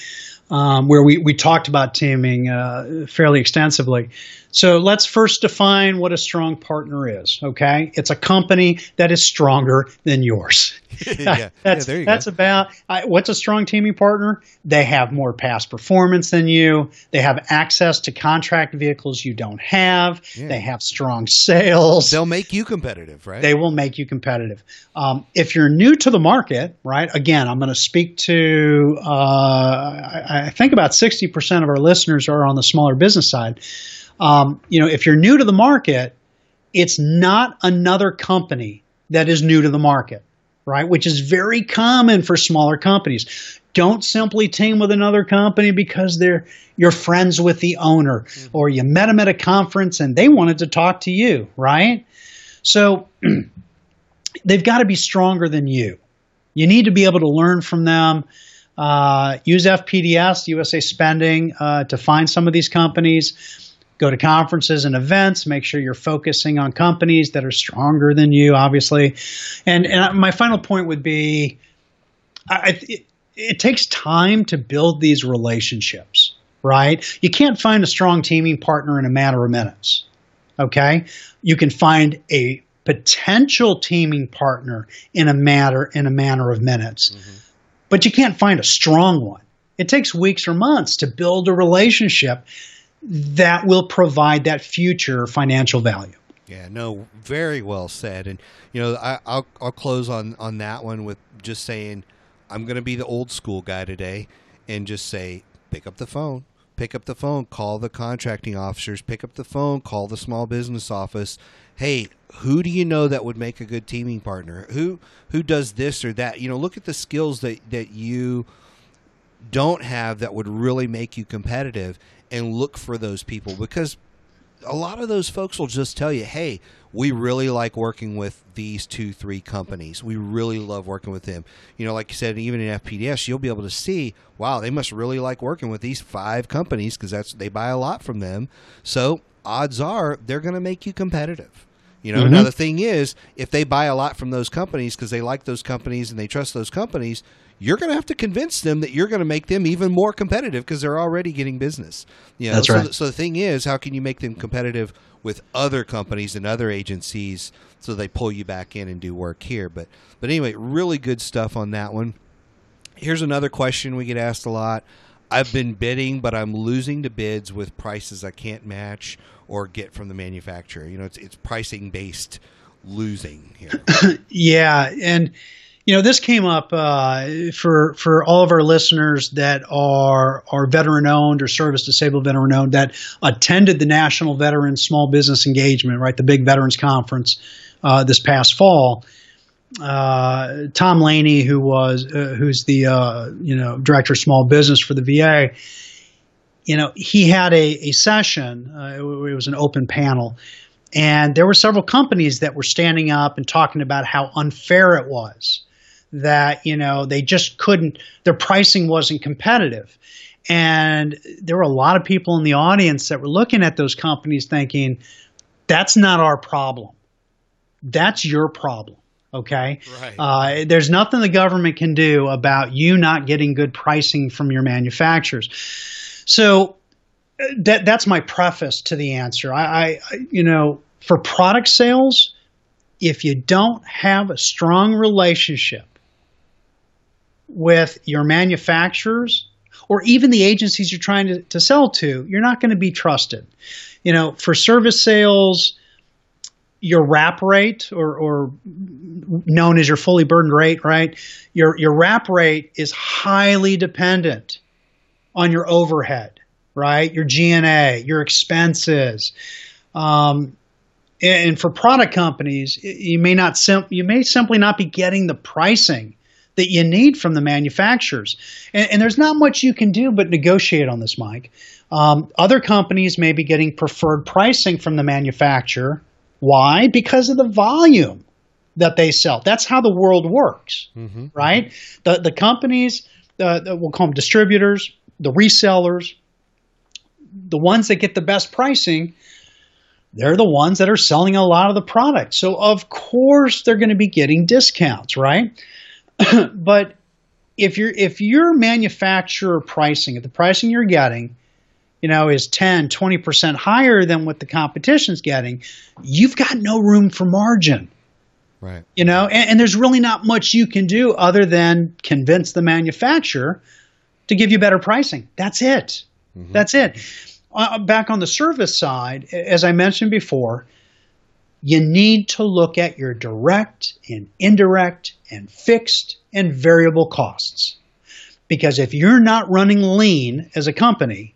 um, where we we talked about teaming uh, fairly extensively. So let's first define what a strong partner is. Okay, it's a company that is stronger than yours. yeah, that's yeah, you that's go. about I, what's a strong teaming partner. They have more past performance than you. They have access to contract vehicles you don't have. Yeah. They have strong sales They'll make you competitive, right? they will make you competitive. Um, if you're new to the market, right? Again, I'm going to speak to. Uh, I, I think about 60% of our listeners are on the smaller business side. Um, you know, if you're new to the market, it's not another company that is new to the market, right? Which is very common for smaller companies. Don't simply team with another company because they're you're friends with the owner or you met them at a conference and they wanted to talk to you, right? So they've got to be stronger than you. You need to be able to learn from them. Uh, use FPDS, USA Spending, uh, to find some of these companies. Go to conferences and events. Make sure you're focusing on companies that are stronger than you, obviously. And, and my final point would be, I, it, it takes time to build these relationships, right? You can't find a strong teaming partner in a matter of minutes. Okay, you can find a potential teaming partner in a matter in a matter of minutes, mm-hmm. but you can't find a strong one. It takes weeks or months to build a relationship that will provide that future financial value. Yeah, no, very well said. And you know, I, I'll I'll close on on that one with just saying I'm going to be the old school guy today and just say pick up the phone, pick up the phone, call the contracting officers, pick up the phone, call the small business office. hey, who do you know that would make a good teaming partner? Who who does this or that? You know, look at the skills that that you don't have that would really make you competitive and look for those people because a lot of those folks will just tell you, "Hey, we really like working with these two, three companies. We really love working with them." You know, like you said, even in FPDS, you'll be able to see, "Wow, they must really like working with these five companies because that's they buy a lot from them." So, odds are they're going to make you competitive. You know, Mhm. now the thing is, if they buy a lot from those companies because they like those companies and they trust those companies, you're going to have to convince them that you're going to make them even more competitive because they're already getting business. You know, That's so, right. th- so the thing is, how can you make them competitive with other companies and other agencies so they pull you back in and do work here? But but anyway, really good stuff on that one. Here's another question we get asked a lot. I've been bidding, but I'm losing to bids with prices I can't match or get from the manufacturer. You know, it's it's pricing based losing here. Yeah, and you know this came up uh, for for all of our listeners that are are veteran owned or service disabled veteran owned that attended the National Veteran Small Business Engagement, right, the big veterans conference uh, this past fall. Uh, Tom Leney, who was uh, who's the uh, you know director of small business for the VA, you know he had a, a session. Uh, it, it was an open panel, and there were several companies that were standing up and talking about how unfair it was that you know they just couldn't their pricing wasn't competitive. And there were a lot of people in the audience that were looking at those companies thinking that's not our problem. That's your problem. Okay? Right. uh, there's nothing the government can do about you not getting good pricing from your manufacturers. So uh, that that's my preface to the answer. I, I I- you know for product sales if you don't have a strong relationship with your manufacturers or even the agencies you're trying to, to sell to, you're not going to be trusted. You know, for service sales, your wrap rate or, or known as your fully burdened rate, right? Your your wrap rate is highly dependent on your overhead, right? Your G&A, your expenses. Um, and for product companies, you may not sim- you may simply not be getting the pricing that you need from the manufacturers. And, and there's not much you can do but negotiate on this, Mike. Um, other companies may be getting preferred pricing from the manufacturer. Why? Because of the volume that they sell. That's how the world works, right? The the companies, uh, we'll call them distributors, the resellers, the ones that get the best pricing they're the ones that are selling a lot of the product. So of course they're going to be getting discounts, right? but if you're if your manufacturer pricing, if the pricing you're getting, you know, is 10, 20% higher than what the competition's getting, you've got no room for margin. Right. You know, and, and there's really not much you can do other than convince the manufacturer to give you better pricing. That's it. That's it. Uh, back on the service side, as I mentioned before, you need to look at your direct and indirect and fixed and variable costs. Because if you're not running lean as a company,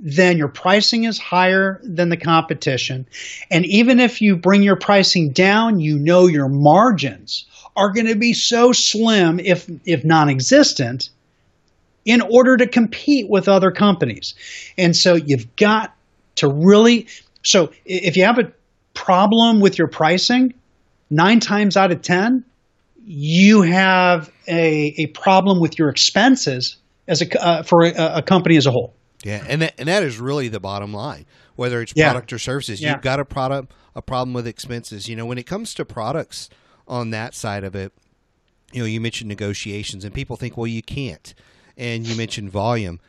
then your pricing is higher than the competition. And even if you bring your pricing down, you know your margins are going to be so slim, if, if non existent, in order to compete with other companies. And so you've got to really. So if you have a problem with your pricing, nine times out of 10, you have a, a problem with your expenses as a, uh, for a, a company as a whole. Yeah, and that, and that is really the bottom line. Whether it's Yeah. product or services, Yeah. you've got a product a problem with expenses. You know, when it comes to products on that side of it, you know, you mentioned negotiations, and people think, well, you can't. And you mentioned volume.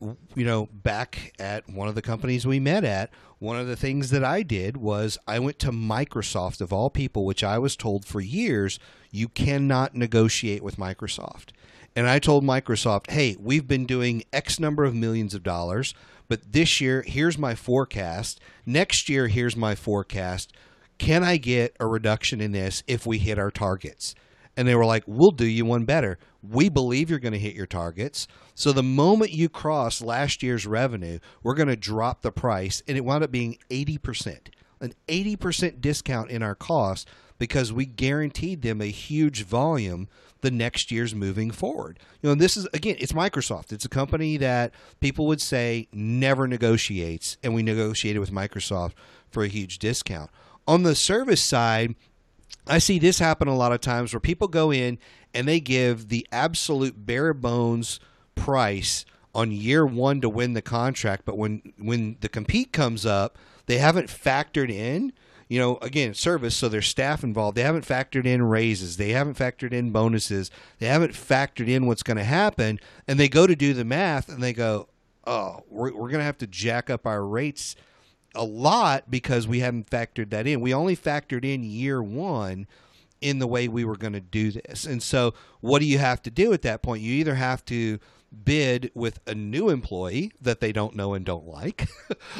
You know, back at one of the companies we met at, one of the things that I did was I went to Microsoft, of all people, which I was told for years, you cannot negotiate with Microsoft. And I told Microsoft, hey, we've been doing X number of millions of dollars, but this year, here's my forecast. Next year, here's my forecast. Can I get a reduction in this if we hit our targets? And they were like, we'll do you one better. We believe you're going to hit your targets. So the moment you cross last year's revenue, we're going to drop the price. And it wound up being 80%. an 80% discount in our cost because we guaranteed them a huge volume the next year's moving forward. You know, this is again, it's Microsoft. It's a company that people would say never negotiates, and we negotiated with Microsoft for a huge discount. On the service side, I see this happen a lot of times where people go in and they give the absolute bare bones price on year one to win the contract, but when when the compete comes up, they haven't factored in you know, again, service, so there's staff involved. They haven't factored in raises. They haven't factored in bonuses. They haven't factored in what's going to happen. And they go to do the math and they go, oh, we're, we're going to have to jack up our rates a lot because we haven't factored that in. We only factored in year one in the way we were going to do this. And so, what do you have to do at that point? You either have to bid with a new employee that they don't know and don't like,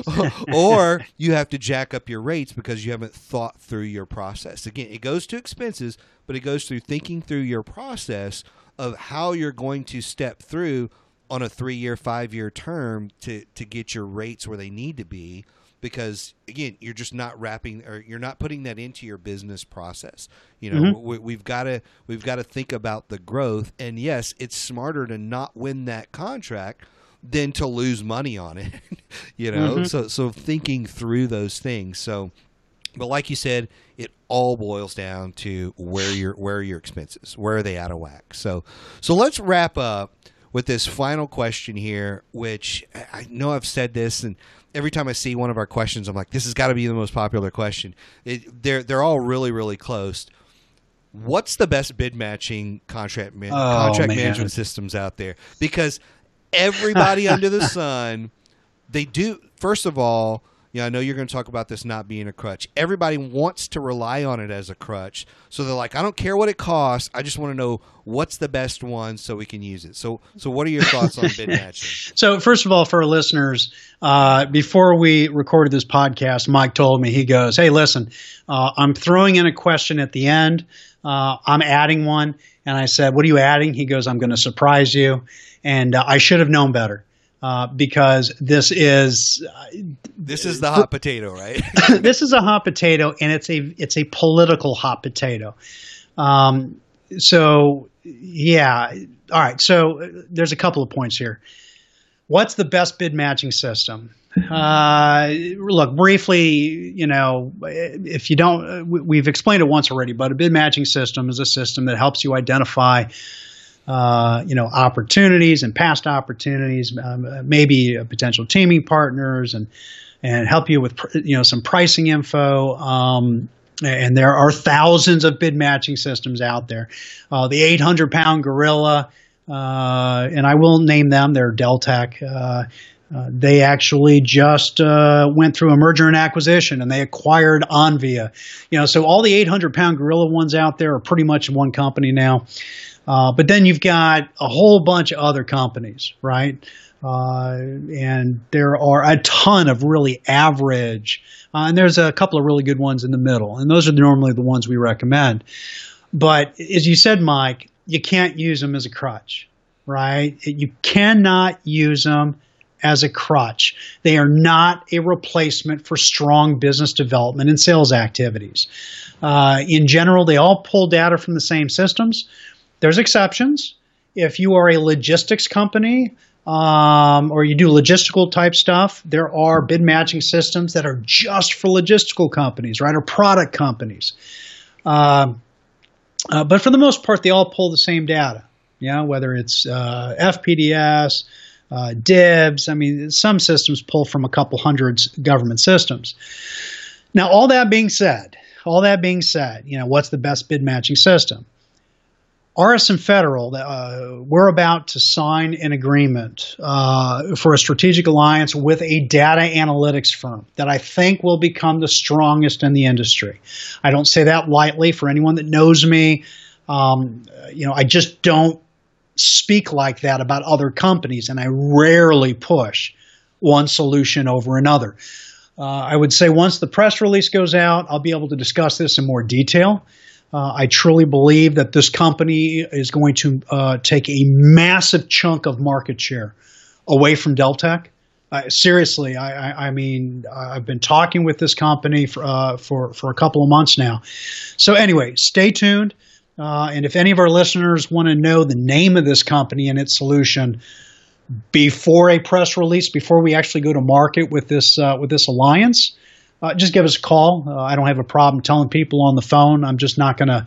or you have to jack up your rates because you haven't thought through your process. Again, it goes to expenses, but it goes through thinking through your process of how you're going to step through on a three year, five year term to, to get your rates where they need to be because again you're just not wrapping or you're not putting that into your business process. You know mm-hmm. we, have got to we've got to think about the growth. And yes it's smarter to not win that contract than to lose money on it you know? Mm-hmm. so so thinking through those things. So but like you said it all boils down to where your where are your expenses? Where are they out of whack? So so let's wrap up with this final question here which i know i've said this and every time I see one of our questions, I'm like, this has got to be the most popular question. It, they're they're all really really close. What's the best bid matching contract man- oh, contract man. management systems out there? Because everybody under the sun, they do. First of all, yeah, I know you're going to talk about this not being a crutch. Everybody wants to rely on it as a crutch. So they're like, I don't care what it costs. I just want to know what's the best one so we can use it. So, so what are your thoughts on bid matching? So, first of all, for our listeners, uh, before we recorded this podcast, Mike told me, he goes, Hey, listen, uh, I'm throwing in a question at the end. Uh, I'm adding one. And I said, What are you adding? He goes, I'm going to surprise you. And uh, I should have known better uh, because this is uh, this is the hot potato, right? this is a hot potato, and it's a it's a political hot potato. Um, so yeah, all right. So uh, there's a couple of points here. What's the best bid matching system? Uh, look, briefly, you know, if you don't, we've explained it once already, but a bid matching system is a system that helps you identify uh, you know, opportunities and past opportunities, um, maybe potential teaming partners, and and help you with you know some pricing info. Um, and there are thousands of bid matching systems out there. Uh, the 800 pound gorilla, uh, and I will name them. They're Deltek. Uh, uh, they actually just uh, went through a merger and acquisition and they acquired Onvia. You know, so all the 800 pound gorilla ones out there are pretty much one company now. Uh, but then you've got a whole bunch of other companies, right? Uh, and there are a ton of really average, uh, and there's a couple of really good ones in the middle, and those are normally the ones we recommend. But as you said, Mike, you can't use them as a crutch, right? You cannot use them as a crutch. They are not a replacement for strong business development and sales activities. Uh, in general, they all pull data from the same systems. There's exceptions. If you are a logistics company um, or you do logistical type stuff, there are bid matching systems that are just for logistical companies, right, or product companies. Uh, uh, but for the most part, they all pull the same data. Yeah, whether it's uh, FPDS, uh, DIBBS. I mean, some systems pull from a couple hundreds government systems. Now, all that being said, all that being said, you know, what's the best bid matching system? RSM Federal, uh, we're about to sign an agreement uh, for a strategic alliance with a data analytics firm that I think will become the strongest in the industry. I don't say that lightly for anyone that knows me. Um, you know, I just don't speak like that about other companies, and I rarely push one solution over another. Uh, I would say once the press release goes out, I'll be able to discuss this in more detail. Uh, I truly believe that this company is going to uh, take a massive chunk of market share away from Deltek Uh, seriously, I, I, I, mean, I've been talking with this company for, uh, for, for a couple of months now. So, anyway, stay tuned. Uh, and if any of our listeners want to know the name of this company and its solution before a press release, before we actually go to market with this with this alliance, uh, just give us a call. Uh, I don't have a problem telling people on the phone. I'm just not going to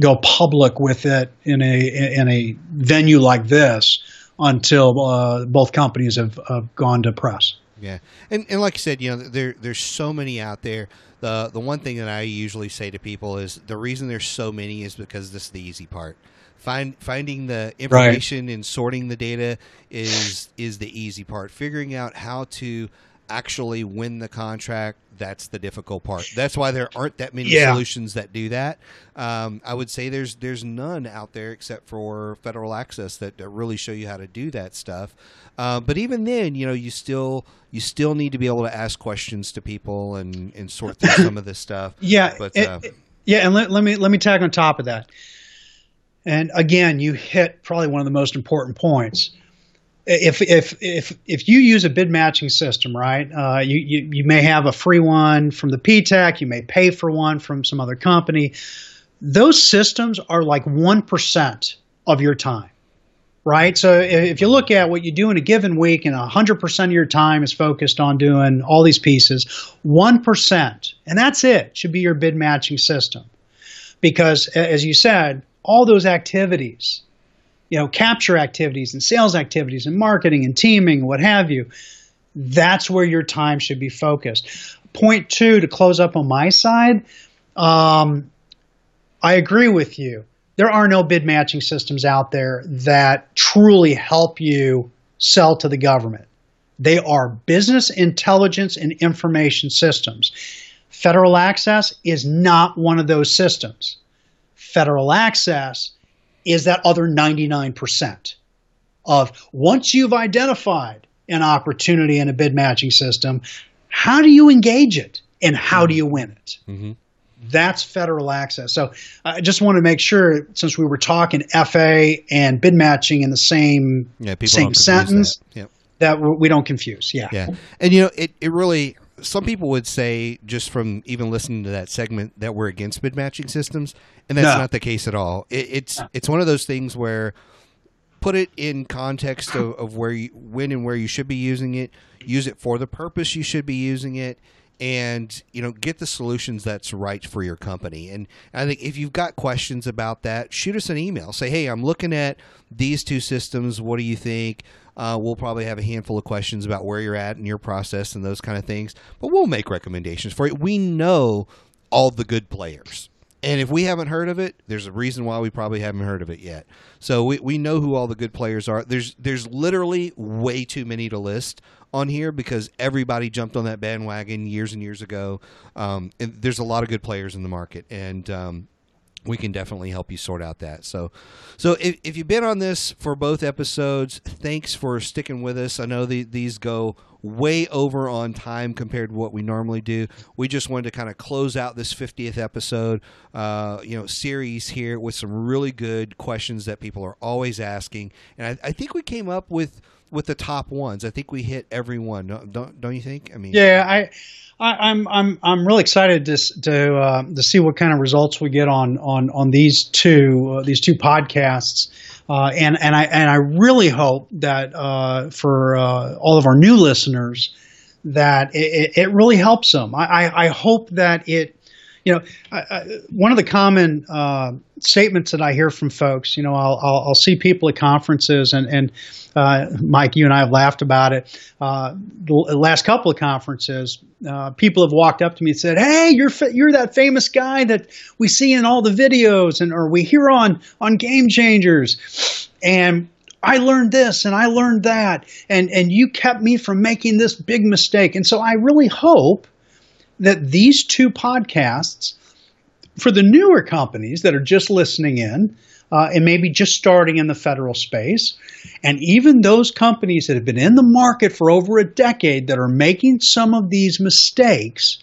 go public with it in a in a venue like this until uh, both companies have, have gone to press. Yeah, and and like I said, you know, there there's so many out there. The the one thing that I usually say to people is the reason there's so many is because this is the easy part. Find finding the information right. and sorting the data is is the easy part. Figuring out how to actually win the contract that's the difficult part. That's why there aren't that many yeah. solutions that do that. Um, i would say there's there's none out there except for federal access that, that really show you how to do that stuff. Uh, but even then you know you still you still need to be able to ask questions to people and and sort through some of this stuff. Yeah but it, uh, yeah and let, let me let me tag on top of that. And again you hit probably one of the most important points if if if if you use a bid matching system, right? Uh, you, you you may have a free one from the PTAC, you may pay for one from some other company. Those systems are like one percent of your time, right? So if you look at what you do in a given week, and hundred percent of your time is focused on doing all these pieces, one percent, and that's it, should be your bid matching system, because as you said, all those activities you know, capture activities and sales activities and marketing and teaming, what have you. That's where your time should be focused. Point two, to close up on my side, um, I agree with you. There are no bid matching systems out there that truly help you sell to the government. They are business intelligence and information systems. Federal Access is not one of those systems. Federal Access is that other 99% of once you've identified an opportunity in a bid matching system, how do you engage it and how do you win it? Mm-hmm. That's federal access. So I just want to make sure, since we were talking FA and bid matching in the same yeah, same sentence, that. Yep. that we don't confuse. Yeah. Yeah. And you know, it, it really some people would say just from even listening to that segment that we're against bid matching systems, and that's no. not the case at all. It, it's it's one of those things where put it in context of, of where you when and where you should be using it. Use it for the purpose you should be using it, and you know get the solutions that's right for your company. And I think if you've got questions about that, shoot us an email. Say, hey, I'm looking at these two systems. What do you think? Uh, we'll probably have a handful of questions about where you're at in your process and those kind of things, but we'll make recommendations for you. We know all the good players. And if we haven't heard of it, there's a reason why we probably haven't heard of it yet. So we, we know who all the good players are. There's there's literally way too many to list on here because everybody jumped on that bandwagon years and years ago. Um, and there's a lot of good players in the market, and um, we can definitely help you sort out that. So, so if, if you've been on this for both episodes, thanks for sticking with us. I know the, these go way over on time compared to what we normally do. We just wanted to kind of close out this 50th episode, uh, you know, series here with some really good questions that people are always asking, and I, I think we came up with with the top ones. I think we hit every one. Don't don't, don't you think? I mean, yeah, I I, am I'm, I'm I'm really excited to to uh, to see what kind of results we get on on on these two uh, these two podcasts, uh, and and I and I really hope that uh, for uh, all of our new listeners that it, it really helps them. I, I, I hope that it you know, I, I, one of the common uh, statements that I hear from folks, you know, I'll, I'll, I'll see people at conferences, and, and uh, Mike, you and I have laughed about it. Uh, the last couple of conferences, uh, people have walked up to me and said, "Hey, you're you're that famous guy that we see in all the videos, and or we hear on on Game Changers," and I learned this and I learned that, and and you kept me from making this big mistake. And so I really hope that these two podcasts, for the newer companies that are just listening in uh, and maybe just starting in the federal space, and even those companies that have been in the market for over a decade that are making some of these mistakes,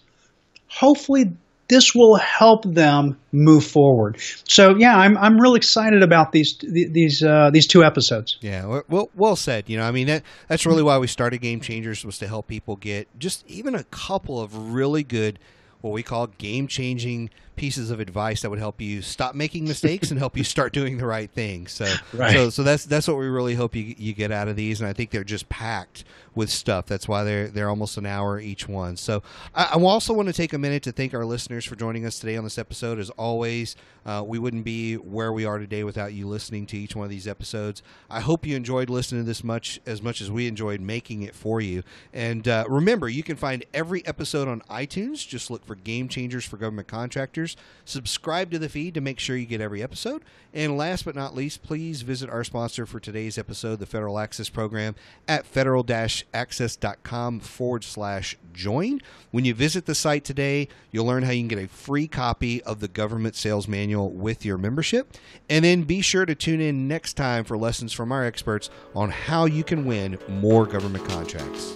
hopefully this will help them move forward. So yeah, I'm I'm real excited about these these uh, these two episodes. Yeah, well, well said. You know, I mean that that's really why we started Game Changers was to help people get just even a couple of really good what we call game changing pieces of advice that would help you stop making mistakes and help you start doing the right thing. So, right. so, so that's that's what we really hope you you get out of these, and I think they're just packed with stuff. That's why they're they're almost an hour each one. So, I, I also want to take a minute to thank our listeners for joining us today on this episode. As always, uh, we wouldn't be where we are today without you listening to each one of these episodes. I hope you enjoyed listening to this much as much as we enjoyed making it for you. And uh, remember, you can find every episode on iTunes. Just look for Game Changers for Government Contractors. Subscribe to the feed to make sure you get every episode. And last but not least, please visit our sponsor for today's episode, the Federal Access Program, at federal access.com forward slash join. When you visit the site today, you'll learn how you can get a free copy of the government sales manual with your membership. And then be sure to tune in next time for lessons from our experts on how you can win more government contracts.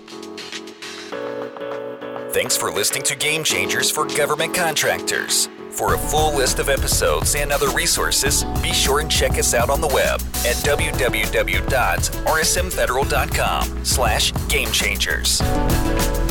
Thanks for listening to Game Changers for Government Contractors. For a full list of episodes and other resources, be sure and check us out on the web at www.rsmfederal.com slash gamechangers.